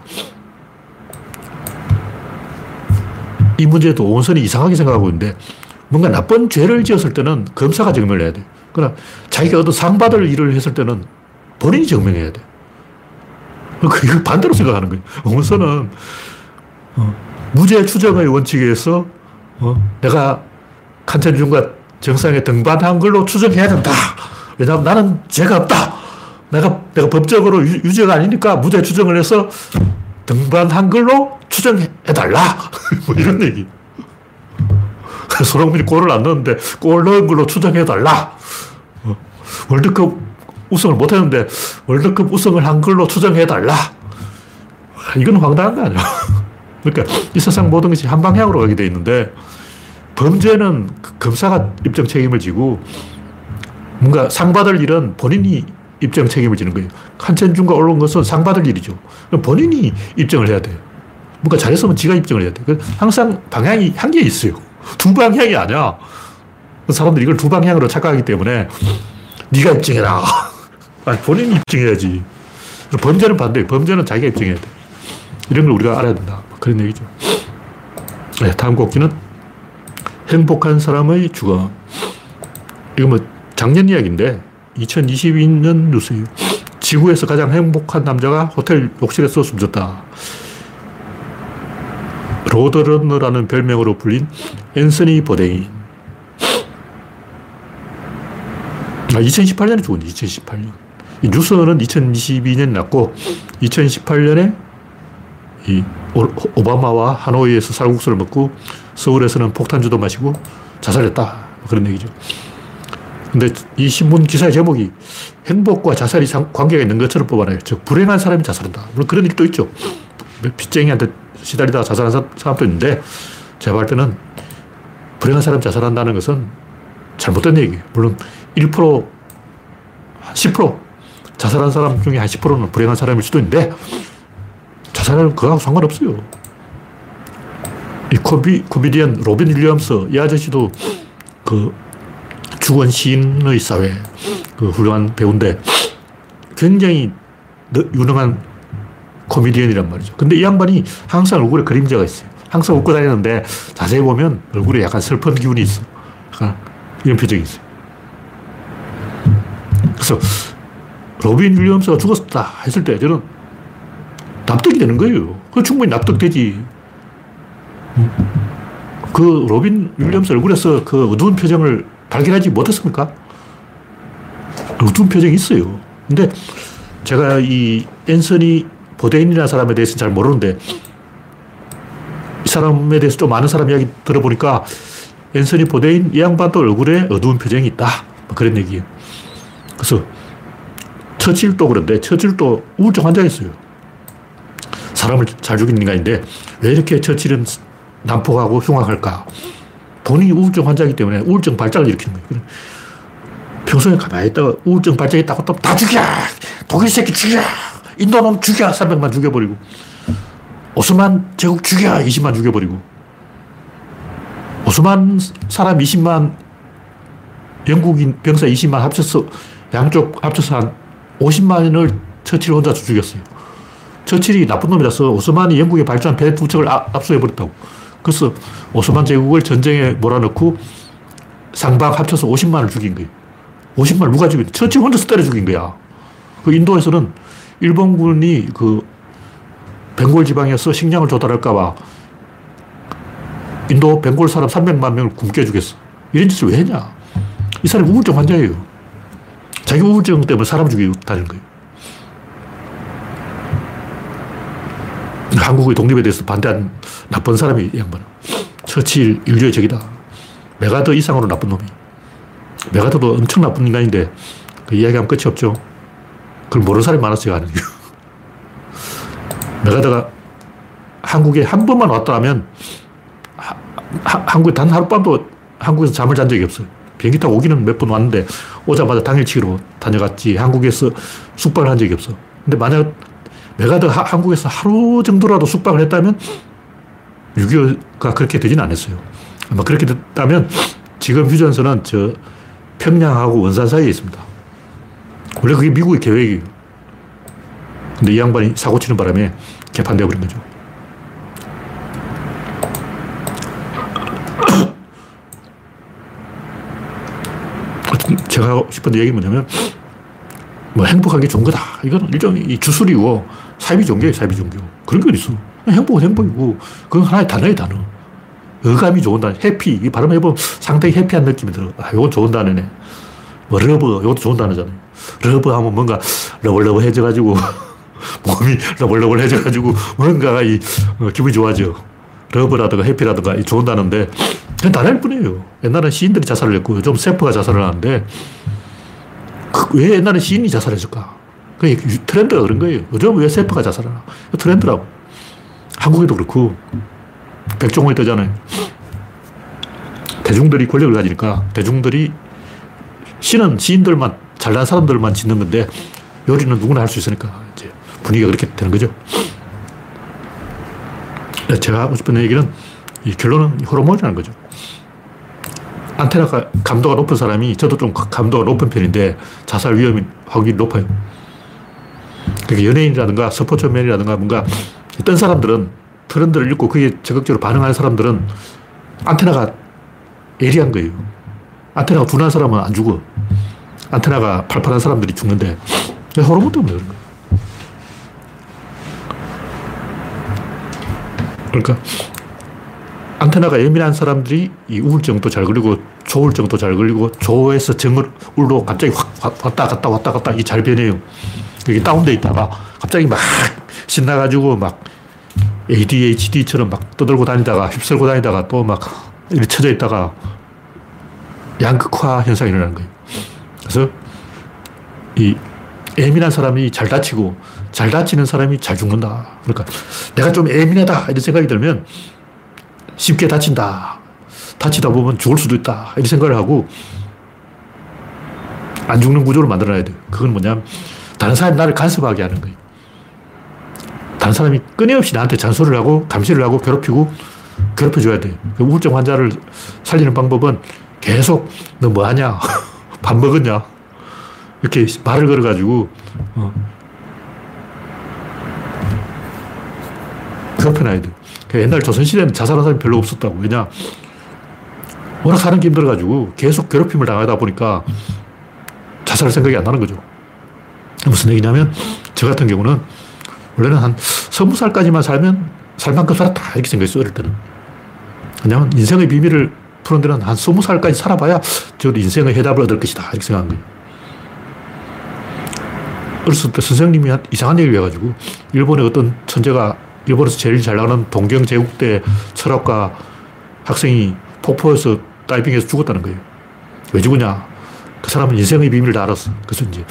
이 문제도 오원선이 이상하게 생각하고 있는데 뭔가 나쁜 죄를 지었을 때는 검사가 증명을 해야 돼. 그러나 자기가 어떤 상 받을 일을 했을 때는 본인이 증명해야 돼. 그, 이거 반대로 생각하는 거예요. 오원선은 어, 무죄 추정의 원칙에 의해서 어, 내가 칸첸중과 정상에 등반한 걸로 추정해야 된다. 왜냐하면 나는 죄가 없다. 내가, 내가 법적으로 유, 죄가 아니니까 무죄 추정을 해서 등반한 걸로 추정해달라. 뭐 이런 얘기. 손흥민이 골을 안 넣었는데 골 넣은 걸로 추정해달라. 어, 월드컵 우승을 못했는데 월드컵 우승을 한 걸로 추정해달라. 이건 황당한 거 아니야. 그러니까 이 세상 모든 것이 한 방향으로 가게 돼 있는데 범죄는 그 검사가 입증 책임을 지고 뭔가 상 받을 일은 본인이 입증 책임을 지는 거예요. 한천중과 언론 것은 상 받을 일이죠. 본인이 입증을 해야 돼요. 뭔가 잘했으면 지가 입증을 해야 돼. 항상 방향이 한 개 있어요. 두 방향이 아니야. 사람들이 이걸 두 방향으로 착각하기 때문에 네가 입증해라. 아니, 본인이 입증해야지. 범죄는 반대. 범죄는 자기가 입증해야 돼. 이런 걸 우리가 알아야 된다. 그런 얘기죠. 네, 다음 곡기는 행복한 사람의 죽음. 이거 뭐 작년 이야기인데 2022년 뉴스예요. 지구에서 가장 행복한 남자가 호텔 욕실에서 숨졌다. 로드러너라는 별명으로 불린 앤서니 보데인. 아, 2018년에 죽었네, 2018년. 이 뉴스는 2022년에 났고, 2018년에 이 오바마와 하노이에서 쌀국수를 먹고 서울에서는 폭탄주도 마시고 자살했다. 그런 얘기죠. 근데 이 신문 기사의 제목이 행복과 자살이 관계가 있는 것처럼 뽑아내요. 즉, 불행한 사람이 자살한다. 물론 그런 일도 있죠. 빚쟁이한테 시달리다가 자살한 사람도 있는데, 제가 볼 때는 불행한 사람이 자살한다는 것은 잘못된 얘기예요. 물론 1%, 10%, 자살한 사람 중에 한 10%는 불행한 사람일 수도 있는데, 자살은 그거하고 상관없어요. 이 코비, 코미디언 로빈 윌리엄스, 이 아저씨도 그 죽은 시인의 사회, 그 훌륭한 배우인데 굉장히 유능한 코미디언이란 말이죠. 근데 이 양반이 항상 얼굴에 그림자가 있어요. 항상 웃고 다니는데 자세히 보면 얼굴에 약간 슬픈 기운이 있어. 약간 이런 표정이 있어요. 그래서 로빈 윌리엄스가 죽었다 했을 때 저는 납득이 되는 거예요. 그 충분히 납득되지. 그 로빈 윌리엄스 얼굴에서 그 어두운 표정을 발견하지 못했습니까? 어두운 표정이 있어요. 근데 제가 이 앤서니 보데인이라는 사람에 대해서는 잘 모르는데 이 사람에 대해서 좀 많은 사람 이야기 들어보니까 앤서니 보데인 이 양반도 얼굴에 어두운 표정이 있다. 뭐 그런 얘기예요. 그래서 처칠도 그런데 처칠도 우울증 환자였어요. 사람을 잘 죽인 인간인데 왜 이렇게 처칠은 난폭하고 흉악할까? 본인이 우울증 환자이기 때문에 우울증 발작을 일으키는 거예요. 평소에 가만히 있다가 우울증 발작했다고 또 다 죽여! 독일 새끼 죽여! 인도놈 죽여! 300만 죽여버리고. 오스만 제국 죽여! 20만 죽여버리고. 오스만 사람 20만, 영국인 병사 20만 합쳐서, 양쪽 합쳐서 한 50만을 처칠 혼자 죽였어요. 처칠이 나쁜 놈이라서 오스만이 영국에 발전한 배 두 척을 압수해버렸다고. 그래서 오스만 제국을 전쟁에 몰아넣고 상방 합쳐서 50만을 죽인 거예요. 50만을 누가 죽인 처칠 혼자서 때려 죽인 거야. 그 인도에서는 일본군이 그 벵골 지방에서 식량을 조달할까봐 인도 벵골 사람 300만 명을 굶겨 주겠어. 이런 짓을 왜 했냐? 이 사람이 우울증 환자예요. 자기 우울증 때문에 사람 죽이고 다니는 거예요. 한국의 독립에 대해서 반대한 나쁜 사람이 이 양반은. 처칠 인류의 적이다. 메가더 이상으로 나쁜 놈이. 메가더도 엄청 나쁜 인간인데 그 이야기하면 끝이 없죠. 그걸 모르는 사람이 많았어요, 하는 메가더가 한국에 한 번만 왔다 하면 하, 하, 한국에 단 하룻밤도 한국에서 잠을 잔 적이 없어요. 비행기 타고 오기는 몇 번 왔는데 오자마자 당일치기로 다녀갔지 한국에서 숙박을 한 적이 없어. 근데 만약 내가 더 한국에서 하루 정도라도 숙박을 했다면 6.25가 그렇게 되지는 않았어요. 아마 그렇게 됐다면 지금 휴전선은 저 평양하고 원산 사이에 있습니다. 원래 그게 미국의 계획이에요. 근데 이 양반이 사고 치는 바람에 개판되어 버린 거죠. 제가 하고 싶은 얘기는 뭐냐면, 뭐 행복한 게 좋은 거다. 이건 일종의 주술이고, 사이비 종교예요, 사이비 종교. 그런 게 어딨어. 행복은 행복이고, 그건 하나의 단어의 단어. 어감이 좋은 단어. happy. 이 발음 해보면 상당히 happy한 느낌이 들어. 아, 이건 좋은 단어네. 뭐, love. 이것도 좋은 단어잖아요. love 하면 뭔가 러블러블해져가지고, 몸이 러블러블해져가지고, 뭔가가 이, 어, 기분이 좋아져. love라든가 happy라든가 이 좋은 단어인데, 그냥 단어일 뿐이에요. 옛날에 시인들이 자살을 했고, 요즘 셰프가 자살을 하는데, 그, 왜 옛날에 시인이 자살했을까? 그 트렌드가 그런 거예요. 요즘 왜 셰프가 자살하나? 트렌드라고. 한국에도 그렇고, 백종원이 뜨잖아요. 대중들이 권력을 가지니까 대중들이 시는 시인들만 잘난 사람들만 짓는 건데 요리는 누구나 할 수 있으니까 이제 분위기가 그렇게 되는 거죠. 네, 제가 하고 싶은 얘기는 이 결론은 호르몬이라는 거죠. 안테나가 감도가 높은 사람이 저도 좀 감도가 높은 편인데 자살 위험이 확률이 높아요. 그러니까 연예인이라든가 스포츠맨이라든가 뭔가 뜬 사람들은 트렌드를 읽고 그게 적극적으로 반응하는 사람들은 안테나가 예리한 거예요. 안테나가 둔한 사람은 안 죽어. 안테나가 팔팔한 사람들이 죽는데 호르몬 때문에 그런 거예요. 그러니까 안테나가 예민한 사람들이 이 우울증도 잘 걸리고 조울증도 잘 걸리고 조에서 정을 울로 갑자기 확 왔다 갔다 왔다 갔다 이게 잘 변해요. 이게 다운돼 있다가 갑자기 막 신나가지고 막 ADHD처럼 막 떠들고 다니다가 휩쓸고 다니다가 또 막 이렇게 쳐져 있다가 양극화 현상이 일어나는 거예요. 그래서 이 예민한 사람이 잘 다치고 잘 다치는 사람이 잘 죽는다. 그러니까 내가 좀 예민하다 이런 생각이 들면 쉽게 다친다. 다치다 보면 죽을 수도 있다. 이런 생각을 하고 안 죽는 구조를 만들어놔야 돼요. 그건 뭐냐면 다른 사람이 나를 간섭하게 하는 거예요. 다른 사람이 끊임없이 나한테 잔소리를 하고 감시를 하고 괴롭히고 괴롭혀줘야 돼. 그 우울증 환자를 살리는 방법은 계속 너 뭐 하냐? 밥 먹었냐? 이렇게 말을 걸어가지고, 어. 괴롭혀놔야 돼. 그 옛날 조선시대는 자살한 사람이 별로 없었다고. 왜냐? 워낙 사는 게 힘들어가지고 계속 괴롭힘을 당하다 보니까 자살 생각이 안 나는 거죠. 무슨 얘기냐면, 저 같은 경우는 원래는 한 서무 살까지만 살면 살 만큼 살았다. 이렇게 생각했어, 어릴 때는. 왜냐면 인생의 비밀을 푸는 데는 한 스무 살까지 살아봐야 저 인생의 해답을 얻을 것이다. 이렇게 생각한 거예요. 어렸을 때 선생님이 이상한 얘기를 해가지고 일본의 어떤 천재가 일본에서 제일 잘 나가는 동경 제국대 철학과 학생이 폭포에서 다이빙해서 죽었다는 거예요. 왜 죽었냐? 그 사람은 인생의 비밀을 다 알았어. 그래서 이제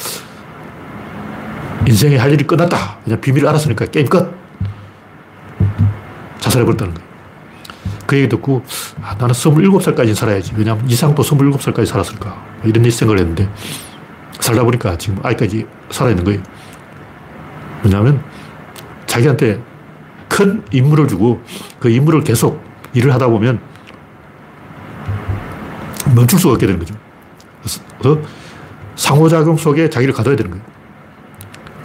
인생의 할 일이 끝났다. 그냥 비밀을 알았으니까 게임 끝. 자살해버렸다는 거예요. 그 얘기 듣고, 아, 나는 27살까지 살아야지. 왜냐하면 이상도 27살까지 살았을까. 이런 생각을 했는데, 살다 보니까 지금 아직까지 살아있는 거예요. 왜냐하면 자기한테 큰 임무를 주고 그 임무를 계속 일을 하다 보면 멈출 수가 없게 되는 거죠. 그래서 상호작용 속에 자기를 가둬야 되는 거예요.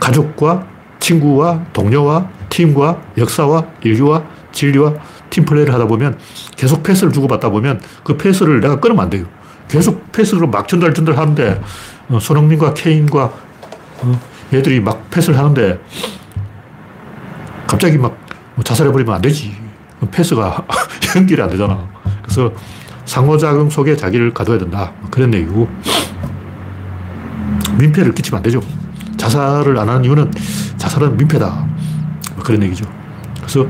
가족과 친구와 동료와 팀과 역사와 인류와 진리와 팀플레이를 하다 보면 계속 패스를 주고받다 보면 그 패스를 내가 끊으면 안 돼요. 계속 패스를 막 전달전달 하는데 어, 손흥민과 케인과 어, 얘들이 막 패스를 하는데 갑자기 막 자살해버리면 안 되지. 패스가 연결이 안 되잖아. 그래서 상호작용 속에 자기를 가둬야 된다. 그런 얘기고 민폐를 끼치면 안 되죠. 자살을 안 하는 이유는 자살은 민폐다. 뭐 그런 얘기죠. 그래서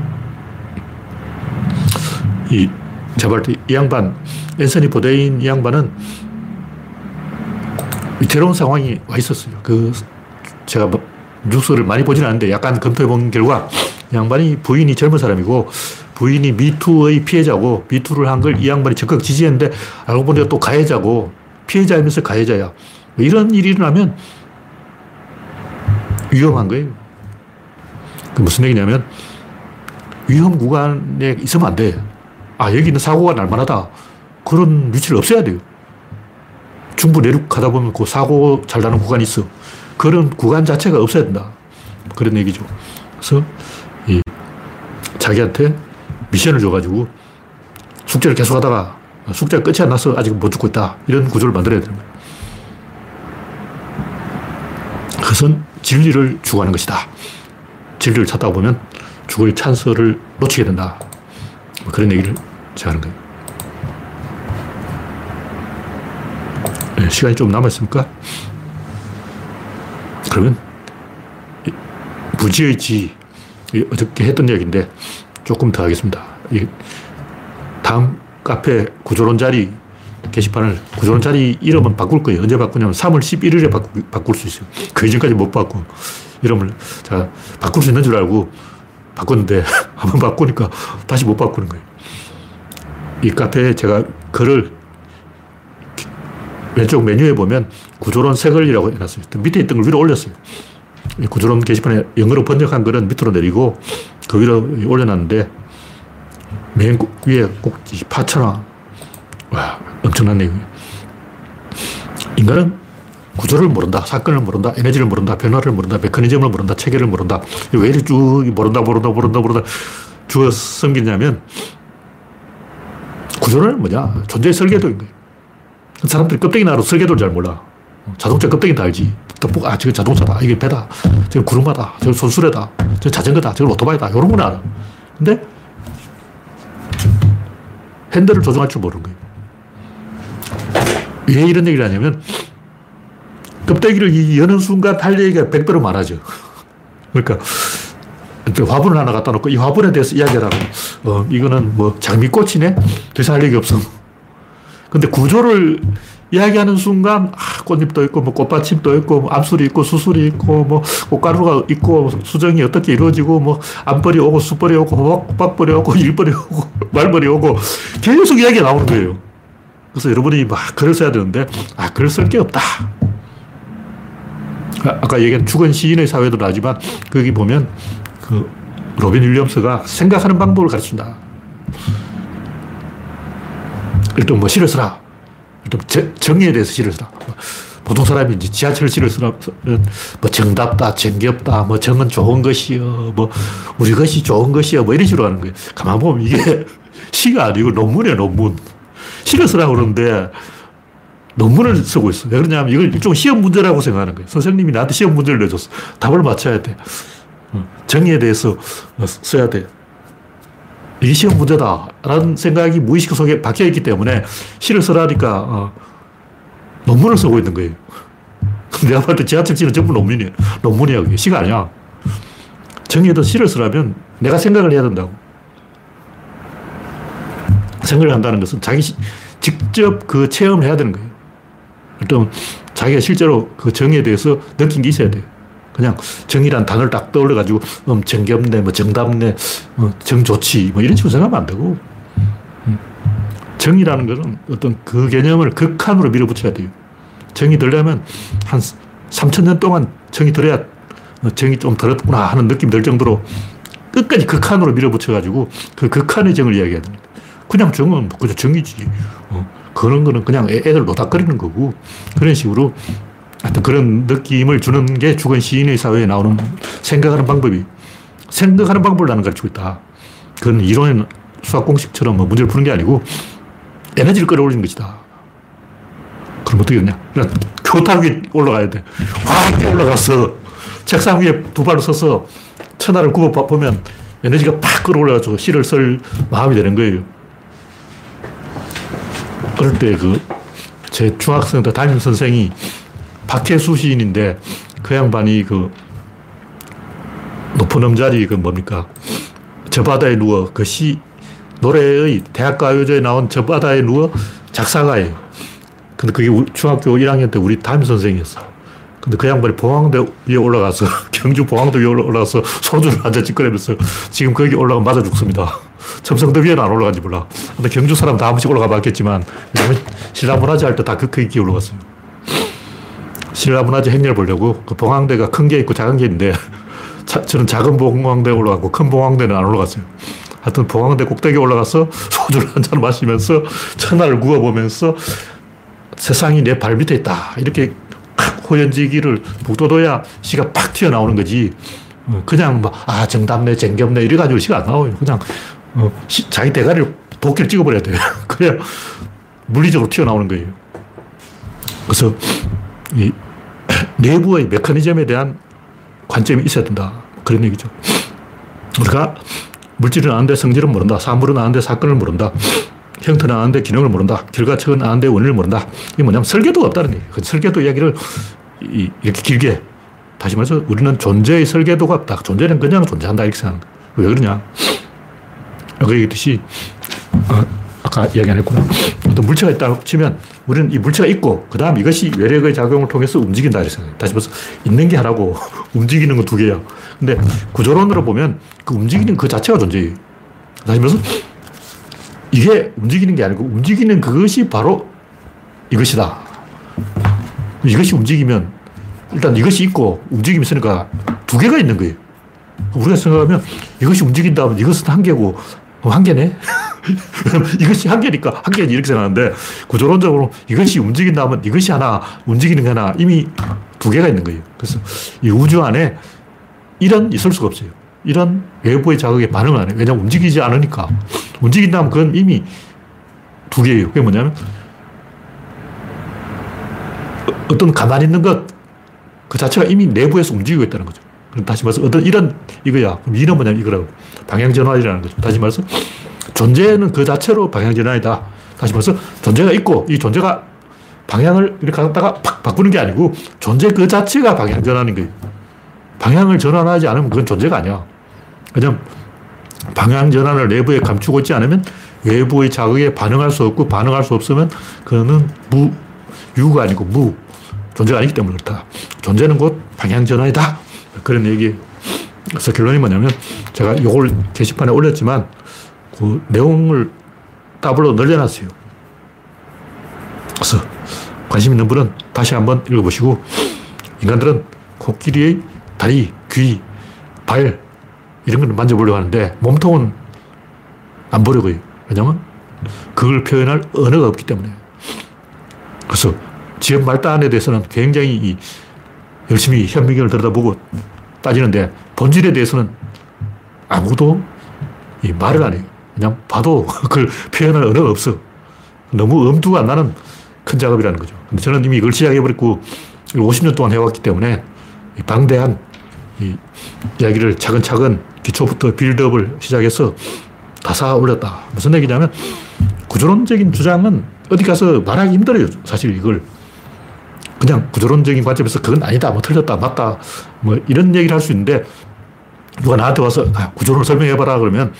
이 제발 이 양반 앤서니 보데인 이 양반은 위태로운 상황이 와 있었어요. 그 제가 뭐 뉴스를 많이 보지는 않는데 약간 검토해 본 결과 양반이 부인이 젊은 사람이고 부인이 미투의 피해자고 미투를 한 걸 이 양반이 적극 지지했는데 알고 보니까 또 가해자고 피해자이면서 가해자야. 이런 일이 일어나면 위험한 거예요. 그 무슨 얘기냐면 위험 구간에 있으면 안 돼. 아, 여기는 사고가 날 만하다. 그런 위치를 없애야 돼요. 중부 내륙 가다 보면 그 사고 잘 나는 구간이 있어. 그런 구간 자체가 없어야 된다. 그런 얘기죠. 그래서 이 자기한테 미션을 줘가지고 숙제를 계속 하다가 숙제가 끝이 안 나서 아직 못 죽고 있다. 이런 구조를 만들어야 되는 거예요. 그것은 진리를 추구하는 것이다. 진리를 찾다 보면 죽을 찬스를 놓치게 된다. 뭐 그런 얘기를 제가 하는 거예요. 네, 시간이 좀 남았습니까? 그러면 무지의 지 어저께 했던 얘기인데 조금 더 하겠습니다. 다음 카페 구조론 자리 게시판을 구조론 자리 이름은 바꿀 거예요. 언제 바꾸냐면 3월 11일에 바꾸, 바꿀 수 있어요. 그 이전까지 못 바꾸. 이름을 제가 바꿀 수 있는 줄 알고 바꿨는데 한번 바꾸니까 다시 못 바꾸는 거예요. 이 카페에 제가 글을 왼쪽 메뉴에 보면 구조론 새 글이라고 해놨어요. 밑에 있던 걸 위로 올렸어요. 구조론 게시판에 영어로 번역한 글은 밑으로 내리고 그 위로 올려놨는데 맨 위에 꼭지 파천화. 와, 엄청난 내용이에요. 인간은 구조를 모른다, 사건을 모른다, 에너지를 모른다, 변화를 모른다, 메커니즘을 모른다, 체계를 모른다. 왜 이렇게 쭉 모른다, 모른다, 모른다, 모른다 주어 섬기냐면 구조는 뭐냐? 존재의 설계도인 거예요. 사람들이 껍데기 나로 설계도를 잘 몰라. 자동차 껍데기 다 알지. 떡볶, 아, 저게 자동차다. 이게 배다. 저게 구름마다. 저게 손수레다. 저게 자전거다. 저게 오토바이다. 이런 건 알아. 근데 핸들을 조정할 줄 모르는 거예요. 왜 이런 얘기를 하냐면 껍데기를 여는 순간 할 얘기가 100배로 많아져. 그러니까 화분을 하나 갖다 놓고 이 화분에 대해서 이야기하라고. 어, 이거는 뭐 장미꽃이네? 더 이상 할 얘기 없어. 근데 구조를 이야기하는 순간 아, 꽃잎도 있고 뭐 꽃받침도 있고 뭐 암술이 있고 수술이 있고 뭐 꽃가루가 있고 수정이 어떻게 이루어지고 뭐 암벌이 오고 수벌이 오고 호박벌이 오고 일벌이 오고 말벌이 오고 계속 이야기가 나오는 거예요. 그래서 여러분이 막 글을 써야 되는데 아 글을 쓸 게 없다. 아, 아까 얘기한 죽은 시인의 사회도 나지만 거기 보면 그 로빈 윌리엄스가 생각하는 방법을 가르친다. 일단 뭐 시를 쓰라. 일단 정의에 대해서 시를 쓰라. 보통 사람이 이제 지하철 시를 쓰면 뭐 정답다, 정겹다, 뭐 정은 좋은 것이요, 뭐 우리 것이 좋은 것이요, 뭐 이런 식으로 하는 거예요. 가만 보면 이게 시가 아니고 논문이에요, 논문. 시를 쓰라고 그러는데 논문을 쓰고 있어. 왜 그러냐면 이걸 일종 시험 문제라고 생각하는 거예요. 선생님이 나한테 시험 문제를 내줬어. 답을 맞춰야 돼. 어, 정의에 대해서 써야 돼. 이게 시험 문제다. 라는 생각이 무의식 속에 박혀 있기 때문에 시를 쓰라니까 어, 논문을 쓰고 있는 거예요. 내가 볼때 지하철 시는 전부 논문이에요. 논문이야. 그게 시가 아니야. 정의도 시를 쓰라면 내가 생각을 해야 된다고. 생각을 한다는 것은 자기 직접 그 체험을 해야 되는 거예요. 일단 자기가 실제로 그 정의에 대해서 느낀 게 있어야 돼요. 그냥 정의란 단어를 딱 떠올려가지고 음, 정겹네, 뭐 정답네, 어, 정좋지, 뭐 이런 식으로 생각하면 안 되고 음. 정의라는 것은 어떤 그 개념을 극한으로 밀어붙여야 돼요. 정이 들려면 한 3천 년 동안 정이 들어야 어, 정이 좀 들었구나 하는 느낌 들 정도로 끝까지 극한으로 밀어붙여가지고 그 극한의 정을 이야기해야 됩니다. 그냥 정은 그냥 정이지. 어, 그런 거는 그냥 애들 노닥거리는 거고 그런 식으로 하여튼 그런 느낌을 주는 게 죽은 시인의 사회에 나오는 생각하는 방법이 생각하는 방법을 나는 가르치고 있다. 그건 이론의 수학 공식처럼 뭐 문제를 푸는 게 아니고 에너지를 끌어올리는 것이다. 그럼 어떻게 되냐? 그냥 교탁 위에 올라가야 돼. 확 올라가서 책상 위에 두 발로 서서 천하를 굽어 보면 에너지가 팍 끌어올라가지고 시를 쓸 마음이 되는 거예요. 그럴 때 그, 제 중학생 때 담임 선생이 박혜수 시인인데 그 양반이 그 높은 음자리 그 뭡니까? 저 바다에 누워 그 시, 노래의 대학가요제에 나온 저 바다에 누워 작사가예요. 근데 그게 중학교 1학년 때 우리 담임 선생이었어. 근데 그 양반이 봉황대 위에 올라가서, 경주 봉황대 위에 올라가서 소주를 한잔 찌꺼내면서 지금 거기 올라가면 맞아 죽습니다. 첨성대 위에는 안 올라간지 몰라. 근데 경주 사람 다 한 번씩 올라가 봤겠지만, 신라문화재 할 때 다 그, 거기 올라갔어요. 신라 문화재 행렬 보려고 그 봉황대가 큰 게 있고 작은 게 있는데, 자, 저는 작은 봉황대에 올라가고 큰 봉황대는 안 올라갔어요. 하여튼 봉황대 꼭대기에 올라가서 소주를 한 잔 마시면서 천하를 구워보면서 세상이 내 발 밑에 있다. 이렇게 호연지기를 북돋워야 시가 팍 튀어나오는 거지. 어, 그냥 뭐, 아, 정답네, 쟁겹네, 이래가지고 시가 안 나와요. 그냥, 어, 시, 자기 대가리를 도끼를 찍어버려야 돼요. 그래야 물리적으로 튀어나오는 거예요. 그래서, 이, 내부의 메커니즘에 대한 관점이 있어야 된다. 그런 얘기죠. 우리가 물질은 아는데 성질은 모른다. 사물은 아는데 사건을 모른다. 형태는 아는데 기능을 모른다. 결과책은 아는데 원리를 모른다. 이게 뭐냐면 설계도가 없다는 얘기예요. 그 설계도 이야기를 이렇게 길게 다시 말해서 우리는 존재의 설계도가 없다. 존재는 그냥 존재한다. 이렇게 생각하는 거예요. 왜 그러냐. 아까 얘기했듯이, 어, 아까 이야기 안 했구나. 어떤 물체가 있다고 치면 우리는 이 물체가 있고, 그 다음 이것이 외력의 작용을 통해서 움직인다. 생각해요. 다시 말해서 있는 게 하나고 움직이는 건 두 개야. 근데 구조론으로 보면 그 움직이는 그 자체가 존재예요. 다시 말해서 이게 움직이는 게 아니고 움직이는 그것이 바로 이것이다. 이것이 움직이면 일단 이것이 있고 움직임이 있으니까 두 개가 있는 거예요. 우리가 생각하면 이것이 움직인다 면 이것은 한 개고 어, 한 개네? 이것이 한 개니까 한 개지 이렇게 생각하는데 구조론적으로 이것이 움직인다 면 이것이 하나 움직이는 게 하나 이미 두 개가 있는 거예요. 그래서 이 우주 안에 이런 있을 수가 없어요. 이런 외부의 자극에 반응을 안 해요. 왜냐하면 움직이지 않으니까. 움직인다면 그건 이미 두 개예요. 그게 뭐냐면 어떤 가만히 있는 것, 그 자체가 이미 내부에서 움직이고 있다는 거죠. 다시 말해서 어떤 이런 이거야. 그럼 이는 뭐냐면 이거라고. 방향전환이라는 거죠. 다시 말해서 존재는 그 자체로 방향전환이다. 다시 말해서 존재가 있고 이 존재가 방향을 이렇게 갖다가 팍 바꾸는 게 아니고 존재 그 자체가 방향전환인 거예요. 방향을 전환하지 않으면 그건 존재가 아니야. 왜냐면 방향 전환을 내부에 감추고 있지 않으면 외부의 자극에 반응할 수 없고 반응할 수 없으면 그거는 무, 유가 아니고 무, 존재가 아니기 때문에 그렇다. 존재는 곧 방향 전환이다. 그런 얘기. 그래서 결론이 뭐냐면 제가 이걸 게시판에 올렸지만 그 내용을 따블로 늘려놨어요. 그래서 관심 있는 분은 다시 한번 읽어보시고 인간들은 코끼리의 다리, 귀, 발 이런 걸 만져보려고 하는데 몸통은 안 보려고 해요. 왜냐면 그걸 표현할 언어가 없기 때문에. 그래서 지역 말단에 대해서는 굉장히 열심히 현미경을 들여다보고 따지는데 본질에 대해서는 아무도 이 말을 안 해요. 그냥 봐도 그걸 표현할 언어가 없어. 너무 엄두가 안 나는 큰 작업이라는 거죠. 근데 저는 이미 이걸 시작해버렸고 50년 동안 해왔기 때문에 방대한 이 이야기를 차근차근 기초부터 빌드업을 시작해서 다 쌓아 올렸다. 무슨 얘기냐면 구조론적인 주장은 어디 가서 말하기 힘들어요. 사실 이걸. 그냥 구조론적인 관점에서 그건 아니다, 뭐 틀렸다, 맞다, 뭐 이런 얘기를 할 수 있는데 누가 나한테 와서 아, 구조론을 설명해봐라 그러면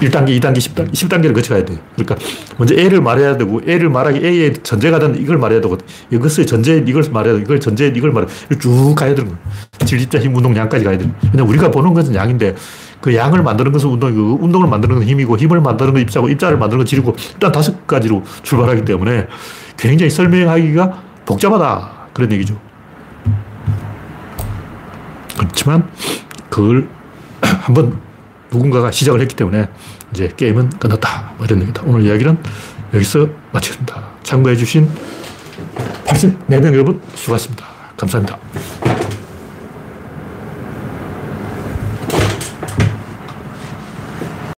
1단계, 2단계, 10단계, 10단계를 거쳐가야 돼요. 그러니까 먼저 A를 말해야 되고 A를 말하기 A의 전제가 되는 이걸 말해야 되고 이것의 전제인 이걸 말해야 되고 이걸 전제인 이걸 말해야 되고 쭉 가야 되는 거예요. 질, 입자, 힘, 운동, 양까지 가야 돼요. 그냥 우리가 보는 것은 양인데 그 양을 만드는 것은 운동이고 운동을 만드는 건 힘이고 힘을 만드는 건 입자고 입자를 만드는 건 질이고 일단 다섯 가지로 출발하기 때문에 굉장히 설명하기가 복잡하다. 그런 얘기죠. 그렇지만 그걸 한번 누군가가 시작을 했기 때문에 이제 게임은 끝났다. 뭐 이런 얘기다. 오늘 이야기는 여기서 마치겠습니다. 참고해주신 84명 여러분 수고하셨습니다. 감사합니다.